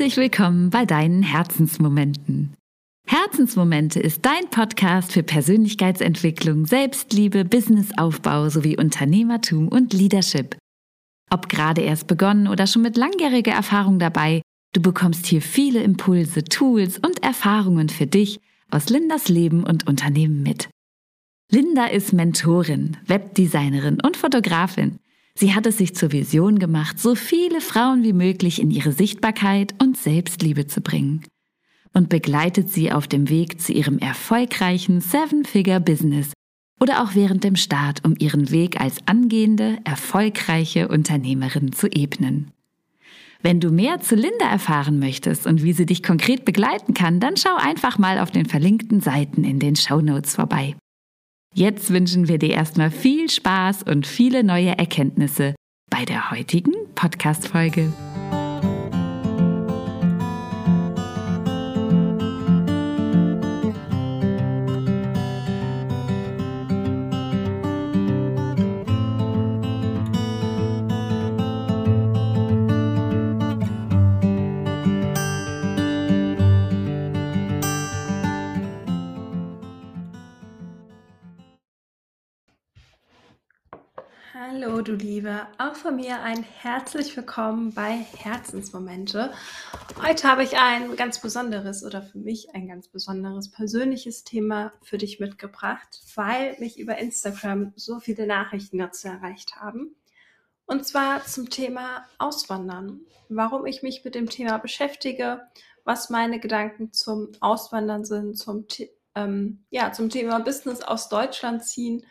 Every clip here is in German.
Herzlich willkommen bei deinen Herzensmomenten. Herzensmomente ist dein Podcast für Persönlichkeitsentwicklung, Selbstliebe, Businessaufbau sowie Unternehmertum und Leadership. Ob gerade erst begonnen oder schon mit langjähriger Erfahrung dabei, du bekommst hier viele Impulse, Tools und Erfahrungen für dich aus Lindas Leben und Unternehmen mit. Linda ist Mentorin, Webdesignerin und Fotografin. Sie hat es sich zur Vision gemacht, so viele Frauen wie möglich in ihre Sichtbarkeit und Selbstliebe zu bringen und begleitet sie auf dem Weg zu ihrem erfolgreichen Seven-Figure-Business oder auch während dem Start, um ihren Weg als angehende, erfolgreiche Unternehmerin zu ebnen. Wenn du mehr zu Linda erfahren möchtest und wie sie dich konkret begleiten kann, dann schau einfach mal auf den verlinkten Seiten in den Show Notes vorbei. Jetzt wünschen wir dir erstmal viel Spaß und viele neue Erkenntnisse bei der heutigen Podcast-Folge. Du Liebe. Auch von mir ein herzlich willkommen bei Herzensmomente. Heute habe ich ein ganz besonderes oder für mich ein ganz besonderes persönliches Thema für dich mitgebracht, weil mich über Instagram so viele Nachrichten dazu erreicht haben. Und zwar zum Thema Auswandern. Warum ich mich mit dem Thema beschäftige, was meine Gedanken zum Auswandern sind, zum, ähm, ja, zum Thema Business aus Deutschland ziehen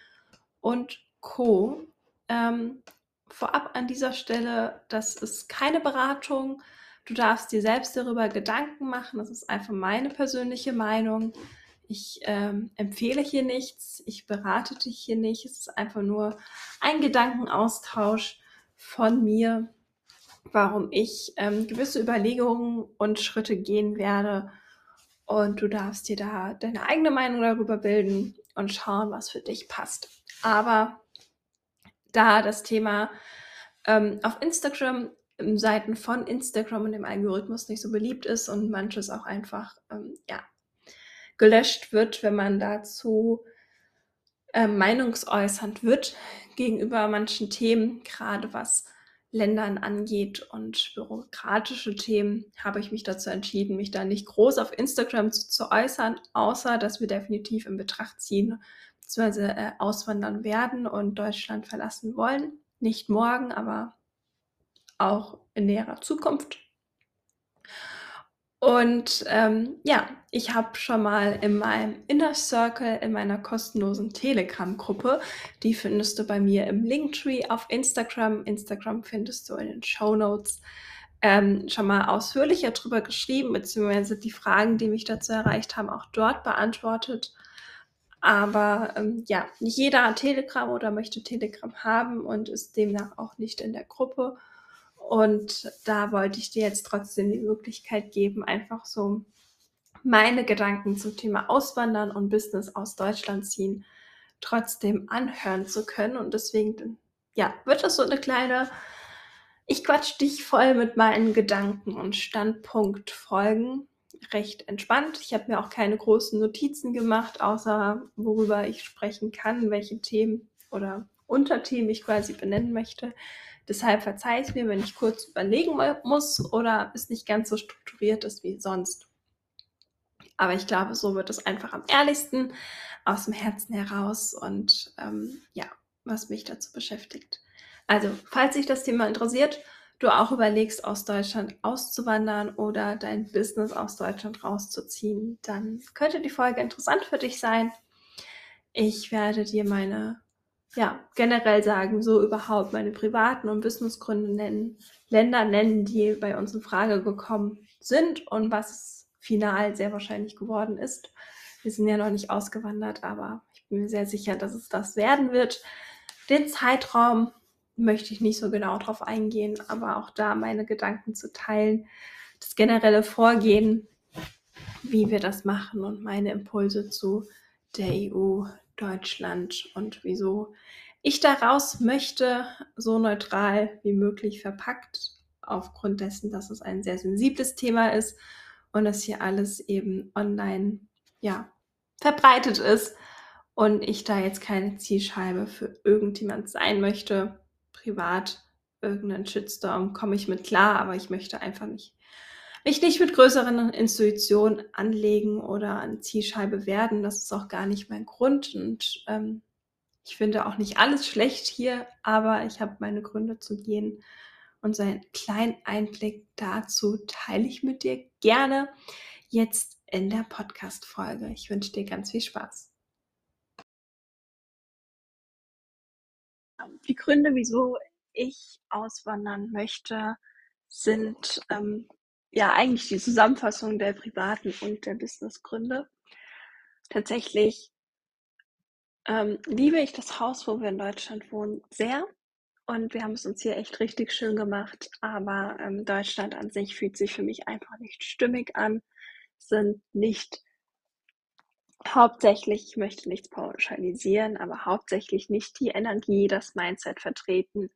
und Co. Ähm, vorab an dieser Stelle, das ist keine Beratung. Du darfst dir selbst darüber Gedanken machen. Das ist einfach meine persönliche Meinung. Ich ähm, empfehle hier nichts. Ich berate dich hier nicht. Es ist einfach nur ein Gedankenaustausch von mir, warum ich ähm, gewisse Überlegungen und Schritte gehen werde. Und du darfst dir da deine eigene Meinung darüber bilden und schauen, was für dich passt. Aber da das Thema ähm, auf Instagram, im Seiten von Instagram und dem Algorithmus nicht so beliebt ist und manches auch einfach ähm, ja, gelöscht wird, wenn man dazu äh, meinungsäußernd wird gegenüber manchen Themen, gerade was Ländern angeht und bürokratische Themen, habe ich mich dazu entschieden, mich da nicht groß auf Instagram zu, zu äußern, außer dass wir definitiv in Betracht ziehen, bzw. Äh, auswandern werden und Deutschland verlassen wollen. Nicht morgen, aber auch in näherer Zukunft. Und ähm, ja, ich habe schon mal in meinem Inner Circle, in meiner kostenlosen Telegram-Gruppe, die findest du bei mir im Linktree auf Instagram. Instagram findest du in den Show Notes. Ähm, schon mal ausführlicher drüber geschrieben, beziehungsweise die Fragen, die mich dazu erreicht haben, auch dort beantwortet. Aber ähm, ja, nicht jeder hat Telegram oder möchte Telegram haben und ist demnach auch nicht in der Gruppe. Und da wollte ich dir jetzt trotzdem die Möglichkeit geben, einfach so meine Gedanken zum Thema Auswandern und Business aus Deutschland ziehen trotzdem anhören zu können. Und deswegen, ja, wird das so eine kleine, ich quatsch dich voll mit meinen Gedanken und Standpunkt folgen recht entspannt. Ich habe mir auch keine großen Notizen gemacht, außer worüber ich sprechen kann, welche Themen oder Unterthemen ich quasi benennen möchte. Deshalb verzeih es mir, wenn ich kurz überlegen muss oder es nicht ganz so strukturiert ist wie sonst. Aber ich glaube, so wird es einfach am ehrlichsten aus dem Herzen heraus und ähm, ja, was mich dazu beschäftigt. Also, falls sich das Thema interessiert, du auch überlegst, aus Deutschland auszuwandern oder dein Business aus Deutschland rauszuziehen, dann könnte die Folge interessant für dich sein. Ich werde dir meine, ja, generell sagen, so überhaupt meine privaten und Businessgründe nennen, Länder nennen, die bei uns in Frage gekommen sind und was final sehr wahrscheinlich geworden ist. Wir sind ja noch nicht ausgewandert, aber ich bin mir sehr sicher, dass es das werden wird. Den Zeitraum möchte ich nicht so genau drauf eingehen, aber auch da meine Gedanken zu teilen, das generelle Vorgehen, wie wir das machen und meine Impulse zu der EU, Deutschland und wieso ich daraus möchte, so neutral wie möglich verpackt aufgrund dessen, dass es ein sehr sensibles Thema ist und das hier alles eben online ja, verbreitet ist und ich da jetzt keine Zielscheibe für irgendjemand sein möchte. Privat irgendeinen Shitstorm komme ich mit klar, aber ich möchte einfach nicht mich nicht mit größeren Institutionen anlegen oder an Zielscheibe werden. Das ist auch gar nicht mein Grund und ähm, ich finde auch nicht alles schlecht hier, aber ich habe meine Gründe zu gehen und so einen kleinen Einblick dazu teile ich mit dir gerne jetzt in der Podcast-Folge. Ich wünsche dir ganz viel Spaß. Die Gründe, wieso ich auswandern möchte, sind ähm, ja eigentlich die Zusammenfassung der privaten und der Businessgründe. Tatsächlich ähm, liebe ich das Haus, wo wir in Deutschland wohnen, sehr. Und wir haben es uns hier echt richtig schön gemacht. Aber ähm, Deutschland an sich fühlt sich für mich einfach nicht stimmig an, sind nicht hauptsächlich, ich möchte nichts pauschalisieren, aber hauptsächlich nicht die Energie, das Mindset vertreten,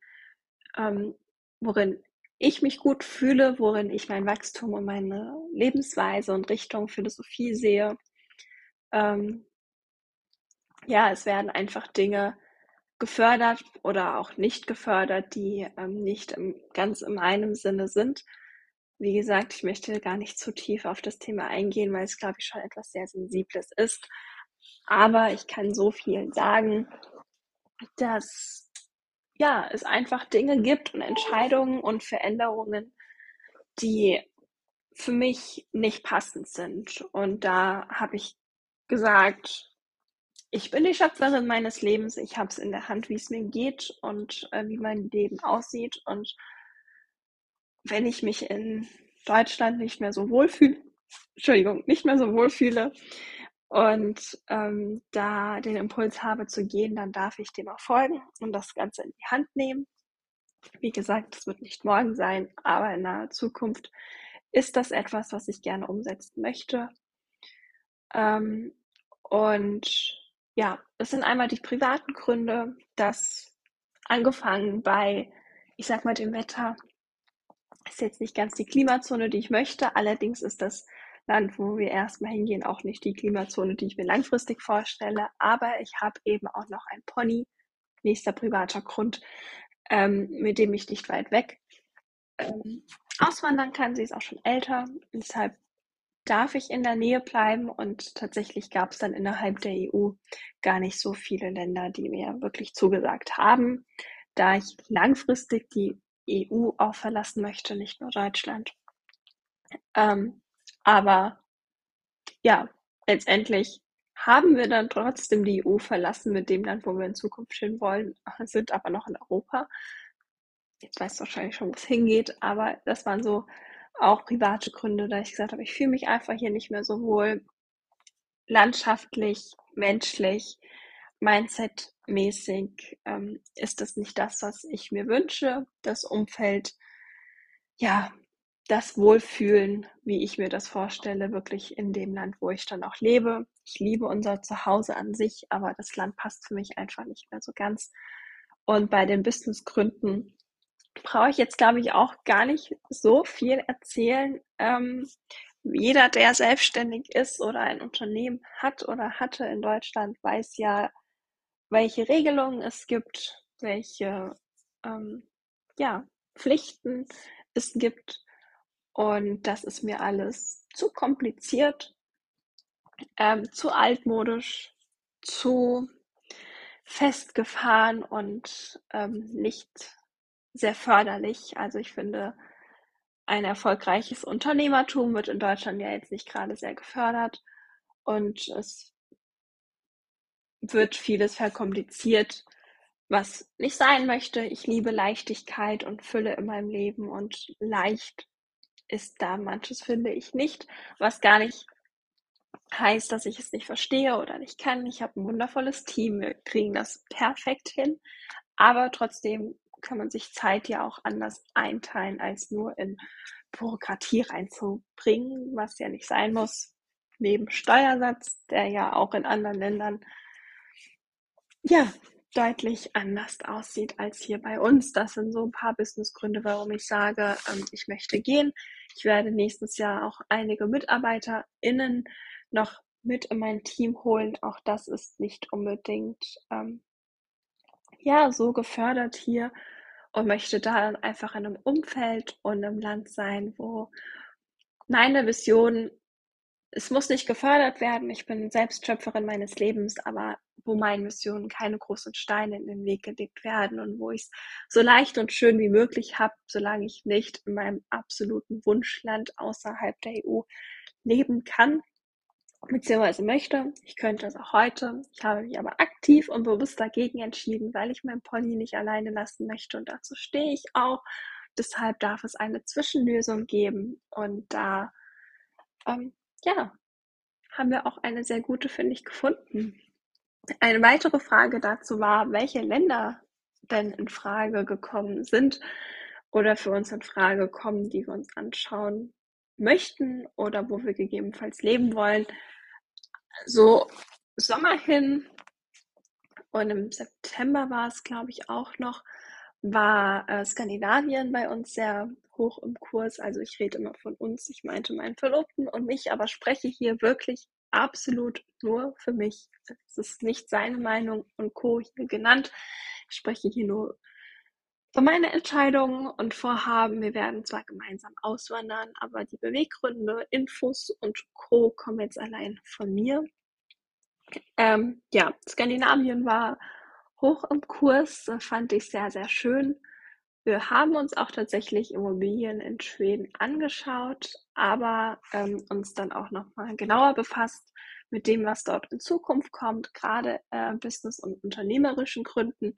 ähm, worin ich mich gut fühle, worin ich mein Wachstum und meine Lebensweise und Richtung Philosophie sehe. Ähm, ja, es werden einfach Dinge gefördert oder auch nicht gefördert, die ähm, nicht im, ganz in meinem Sinne sind. Wie gesagt, ich möchte gar nicht zu tief auf das Thema eingehen, weil es, glaube ich, schon etwas sehr Sensibles ist. Aber ich kann so viel sagen, dass ja, es einfach Dinge gibt und Entscheidungen und Veränderungen, die für mich nicht passend sind. Und da habe ich gesagt, ich bin die Schöpferin meines Lebens. Ich habe es in der Hand, wie es mir geht und äh, wie mein Leben aussieht. Und wenn ich mich in Deutschland nicht mehr so wohlfühle, Entschuldigung, nicht mehr so wohlfühle und ähm, da den Impuls habe zu gehen, dann darf ich dem auch folgen und das Ganze in die Hand nehmen. Wie gesagt, es wird nicht morgen sein, aber in naher Zukunft ist das etwas, was ich gerne umsetzen möchte. Ähm, und ja, es sind einmal die privaten Gründe, dass angefangen bei, ich sag mal, dem Wetter, ist jetzt nicht ganz die Klimazone, die ich möchte. Allerdings ist das Land, wo wir erstmal hingehen, auch nicht die Klimazone, die ich mir langfristig vorstelle. Aber ich habe eben auch noch ein Pony, nächster privater Grund, ähm, mit dem ich nicht weit weg ähm, auswandern kann. Sie ist auch schon älter. Deshalb darf ich in der Nähe bleiben und tatsächlich gab es dann innerhalb der EU gar nicht so viele Länder, die mir wirklich zugesagt haben, da ich langfristig die EU auch verlassen möchte, nicht nur Deutschland. Ähm, aber ja, letztendlich haben wir dann trotzdem die EU verlassen mit dem Land, wo wir in Zukunft hin wollen, sind aber noch in Europa. Jetzt weißt du wahrscheinlich schon, wo es hingeht, aber das waren so auch private Gründe, da ich gesagt habe, ich fühle mich einfach hier nicht mehr so wohl. Landschaftlich, menschlich, mindsetmäßig ähm, ist das nicht das, was ich mir wünsche. Das Umfeld, ja, das Wohlfühlen, wie ich mir das vorstelle, wirklich in dem Land, wo ich dann auch lebe. Ich liebe unser Zuhause an sich, aber das Land passt für mich einfach nicht mehr so ganz. Und bei den Businessgründen brauche ich jetzt, glaube ich, auch gar nicht so viel erzählen. Ähm, jeder, der selbstständig ist oder ein Unternehmen hat oder hatte in Deutschland, weiß ja, welche Regelungen es gibt, welche ähm, ja, Pflichten es gibt. Und das ist mir alles zu kompliziert, ähm, zu altmodisch, zu festgefahren und ähm, nicht sehr förderlich. Also ich finde, ein erfolgreiches Unternehmertum wird in Deutschland ja jetzt nicht gerade sehr gefördert und es wird vieles verkompliziert, was nicht sein möchte. Ich liebe Leichtigkeit und Fülle in meinem Leben und leicht ist da manches, finde ich nicht, was gar nicht heißt, dass ich es nicht verstehe oder nicht kann. Ich habe ein wundervolles Team, wir kriegen das perfekt hin, aber trotzdem kann man sich Zeit ja auch anders einteilen, als nur in Bürokratie reinzubringen, was ja nicht sein muss. Neben Steuersatz, der ja auch in anderen Ländern ja deutlich anders aussieht als hier bei uns. Das sind so ein paar Businessgründe, warum ich sage, ähm, ich möchte gehen. Ich werde nächstes Jahr auch einige MitarbeiterInnen noch mit in mein Team holen. Auch das ist nicht unbedingt ähm, ja so gefördert hier und möchte da dann einfach in einem Umfeld und einem Land sein, wo meine Vision es muss nicht gefördert werden. Ich bin selbst Schöpferin meines Lebens, aber wo meinen Missionen keine großen Steine in den Weg gelegt werden und wo ich es so leicht und schön wie möglich habe, solange ich nicht in meinem absoluten Wunschland außerhalb der EU leben kann beziehungsweise möchte. Ich könnte es auch heute. Ich habe mich aber aktiv und bewusst dagegen entschieden, weil ich meinen Pony nicht alleine lassen möchte und dazu stehe ich auch. Deshalb darf es eine Zwischenlösung geben und da ähm, ja, haben wir auch eine sehr gute, finde ich, gefunden. Eine weitere Frage dazu war, welche Länder denn in Frage gekommen sind oder für uns in Frage kommen, die wir uns anschauen möchten oder wo wir gegebenenfalls leben wollen. So Sommer hin und im September war es, glaube ich, auch noch, war äh, Skandinavien bei uns sehr hoch im Kurs. Also ich rede immer von uns, ich meinte meinen Verlobten und mich, aber spreche hier wirklich absolut nur für mich. Es ist nicht seine Meinung und Co. hier genannt. Ich spreche hier nur von meiner Entscheidung und Vorhaben. Wir werden zwar gemeinsam auswandern, aber die Beweggründe, Infos und Co. kommen jetzt allein von mir. Ähm, ja, Skandinavien war hoch im Kurs, fand ich sehr, sehr schön. Wir haben uns auch tatsächlich Immobilien in Schweden angeschaut, aber ähm, uns dann auch nochmal genauer befasst mit dem, was dort in Zukunft kommt, gerade äh, business- und unternehmerischen Gründen.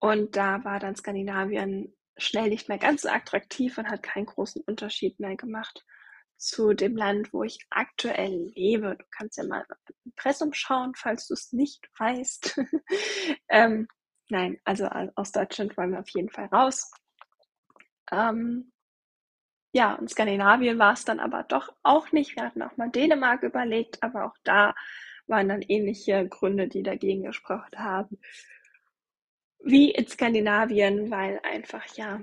Und da war dann Skandinavien schnell nicht mehr ganz so attraktiv und hat keinen großen Unterschied mehr gemacht zu dem Land, wo ich aktuell lebe. Du kannst ja mal im Impressum schauen, falls du es nicht weißt. ähm, nein, also aus Deutschland wollen wir auf jeden Fall raus. Ähm, ja, in Skandinavien war es dann aber doch auch nicht. Wir hatten auch mal Dänemark überlegt, aber auch da waren dann ähnliche Gründe, die dagegen gesprochen haben, wie in Skandinavien, weil einfach ja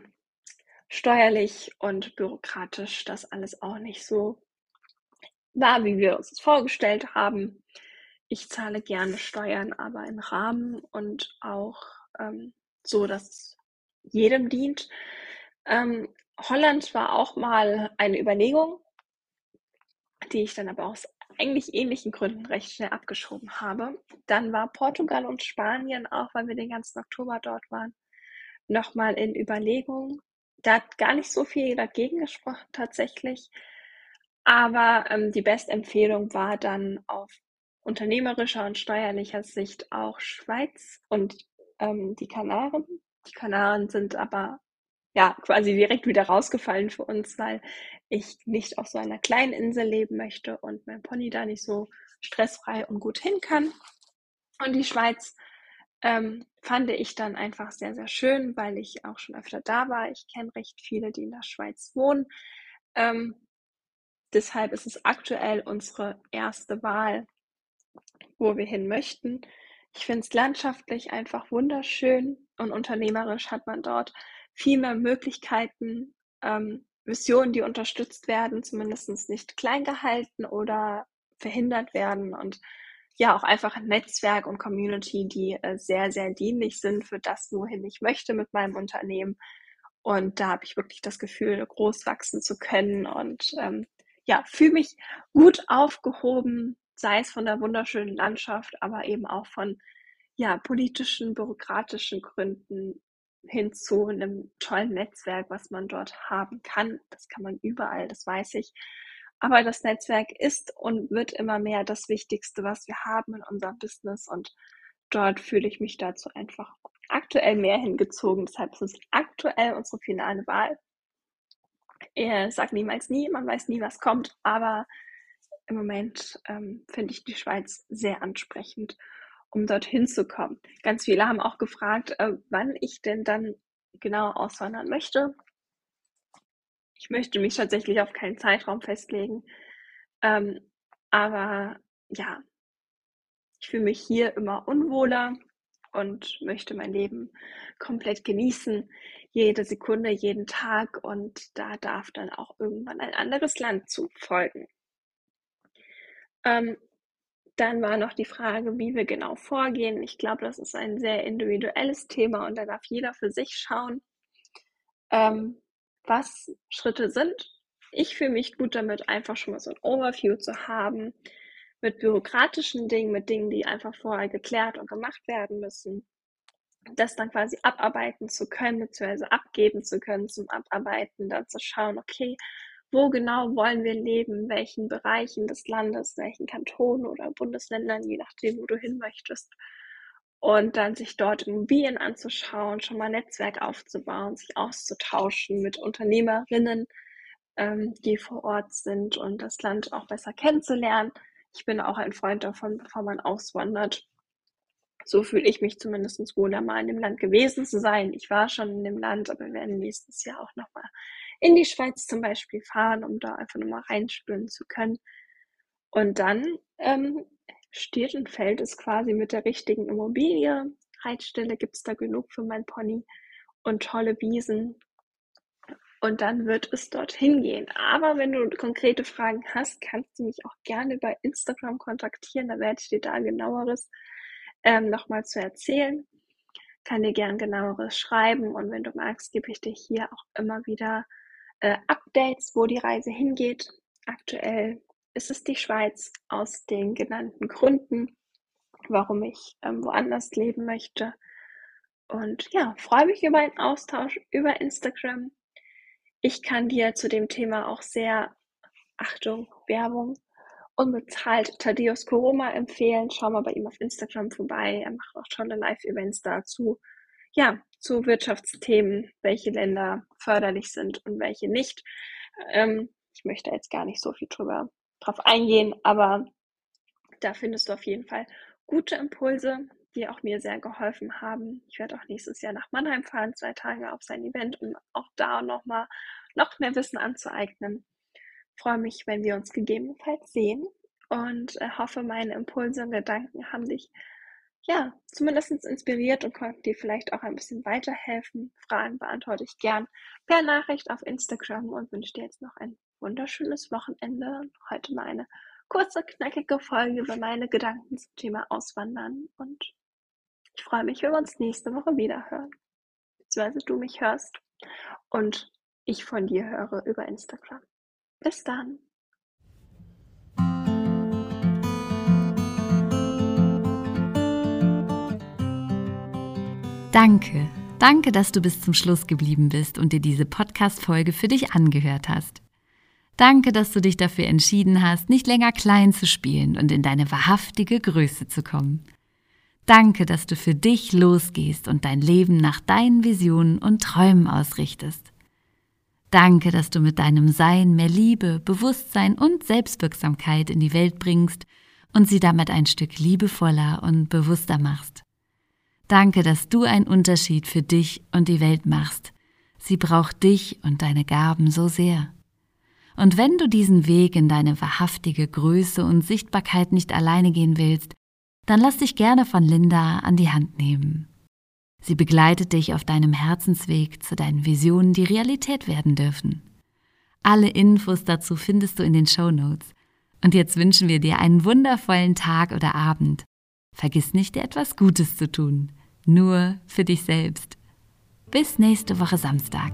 steuerlich und bürokratisch das alles auch nicht so war, wie wir uns das vorgestellt haben. Ich zahle gerne Steuern, aber in Rahmen und auch ähm, so, dass jedem dient. Ähm, Holland war auch mal eine Überlegung, die ich dann aber aus eigentlich ähnlichen Gründen recht schnell abgeschoben habe. Dann war Portugal und Spanien, auch weil wir den ganzen Oktober dort waren, nochmal in Überlegung da hat gar nicht so viel dagegen gesprochen tatsächlich. Aber ähm, die beste Empfehlung war dann auf unternehmerischer und steuerlicher Sicht auch Schweiz und ähm, die Kanaren. Die Kanaren sind aber ja quasi direkt wieder rausgefallen für uns, weil ich nicht auf so einer kleinen Insel leben möchte und mein Pony da nicht so stressfrei und gut hin kann. Und die Schweiz ähm, fand ich dann einfach sehr, sehr schön, weil ich auch schon öfter da war. Ich kenne recht viele, die in der Schweiz wohnen. Ähm, deshalb ist es aktuell unsere erste Wahl, wo wir hin möchten. Ich finde es landschaftlich einfach wunderschön und unternehmerisch hat man dort viel mehr Möglichkeiten, ähm, Visionen, die unterstützt werden, zumindest nicht klein gehalten oder verhindert werden. Und ja auch einfach ein Netzwerk und Community, die äh, sehr, sehr dienlich sind für das, wohin ich möchte mit meinem Unternehmen. Und da habe ich wirklich das Gefühl, groß wachsen zu können und ähm, ja, fühle mich gut aufgehoben, sei es von der wunderschönen Landschaft, aber eben auch von ja, politischen, bürokratischen Gründen hin zu einem tollen Netzwerk, was man dort haben kann. Das kann man überall, das weiß ich. Aber das Netzwerk ist und wird immer mehr das Wichtigste, was wir haben in unserem Business. Und dort fühle ich mich dazu einfach aktuell mehr hingezogen. Deshalb ist es aktuell unsere finale Wahl. Ich sage niemals nie, man weiß nie, was kommt, aber im Moment ähm, finde ich die Schweiz sehr ansprechend, um dorthin zu kommen. Ganz viele haben auch gefragt, äh, wann ich denn dann genau auswandern möchte. Ich möchte mich tatsächlich auf keinen Zeitraum festlegen. Ähm, aber ja, ich fühle mich hier immer unwohler und möchte mein Leben komplett genießen, jede Sekunde, jeden Tag und da darf dann auch irgendwann ein anderes Land zu folgen. Ähm, dann war noch die Frage, wie wir genau vorgehen. Ich glaube, das ist ein sehr individuelles Thema und da darf jeder für sich schauen, ähm, was Schritte sind. Ich fühle mich gut damit, einfach schon mal so ein Overview zu haben mit bürokratischen Dingen, mit Dingen, die einfach vorher geklärt und gemacht werden müssen. Das dann quasi abarbeiten zu können, beziehungsweise abgeben zu können zum Abarbeiten, dann zu schauen, okay, wo genau wollen wir leben, in welchen Bereichen des Landes, welchen Kantonen oder Bundesländern, je nachdem, wo du hin möchtest. Und dann sich dort Immobilien anzuschauen, schon mal Netzwerk aufzubauen, sich auszutauschen mit Unternehmerinnen, ähm, die vor Ort sind und das Land auch besser kennenzulernen. Ich bin auch ein Freund davon, bevor man auswandert. So fühle ich mich zumindest wohler, mal in dem Land gewesen zu sein. Ich war schon in dem Land, aber wir werden nächstes Jahr auch nochmal in die Schweiz zum Beispiel fahren, um da einfach nochmal reinspüren zu können. Und dann ähm, steht und fällt es quasi mit der richtigen Immobilie. Reitstelle gibt es da genug für mein Pony und tolle Wiesen. Und dann wird es dorthin gehen. Aber wenn du konkrete Fragen hast, kannst du mich auch gerne bei Instagram kontaktieren. Da werde ich dir da genaueres ähm, nochmal zu erzählen. Kann dir gern genaueres schreiben. Und wenn du magst, gebe ich dir hier auch immer wieder äh, Updates, wo die Reise hingeht. Aktuell ist es die Schweiz aus den genannten Gründen, warum ich ähm, woanders leben möchte. Und ja, freue mich über einen Austausch über Instagram. Ich kann dir zu dem Thema auch sehr, Achtung, Werbung, unbezahlt Thaddeus Koroma empfehlen. Schau mal bei ihm auf Instagram vorbei. Er macht auch tolle Live-Events dazu ja, zu Wirtschaftsthemen, welche Länder förderlich sind und welche nicht. Ähm, ich möchte jetzt gar nicht so viel drüber drauf eingehen, aber da findest du auf jeden Fall gute Impulse, die auch mir sehr geholfen haben. Ich werde auch nächstes Jahr nach Mannheim fahren, zwei Tage auf sein Event, um auch da nochmal noch mehr Wissen anzueignen. Freue mich, wenn wir uns gegebenenfalls sehen und äh, hoffe, meine Impulse und Gedanken haben dich ja, zumindest inspiriert und konnten dir vielleicht auch ein bisschen weiterhelfen. Fragen beantworte ich gern per Nachricht auf Instagram und wünsche dir jetzt noch ein wunderschönes Wochenende. Heute mal eine kurze, knackige Folge über meine Gedanken zum Thema Auswandern und ich freue mich, wenn wir uns nächste Woche wieder hören. Beziehungsweise du mich hörst und ich von dir höre über Instagram. Bis dann. Danke, danke, dass du bis zum Schluss geblieben bist und dir diese Podcast-Folge für dich angehört hast. Danke, dass du dich dafür entschieden hast, nicht länger klein zu spielen und in deine wahrhaftige Größe zu kommen. Danke, dass du für dich losgehst und dein Leben nach deinen Visionen und Träumen ausrichtest. Danke, dass du mit deinem Sein mehr Liebe, Bewusstsein und Selbstwirksamkeit in die Welt bringst und sie damit ein Stück liebevoller und bewusster machst. Danke, dass du einen Unterschied für dich und die Welt machst. Sie braucht dich und deine Gaben so sehr. Und wenn du diesen Weg in deine wahrhaftige Größe und Sichtbarkeit nicht alleine gehen willst, dann lass dich gerne von Linda an die Hand nehmen. Sie begleitet dich auf deinem Herzensweg zu deinen Visionen, die Realität werden dürfen. Alle Infos dazu findest du in den Show Notes. Und jetzt wünschen wir dir einen wundervollen Tag oder Abend. Vergiss nicht, dir etwas Gutes zu tun nur für dich selbst. Bis nächste Woche Samstag.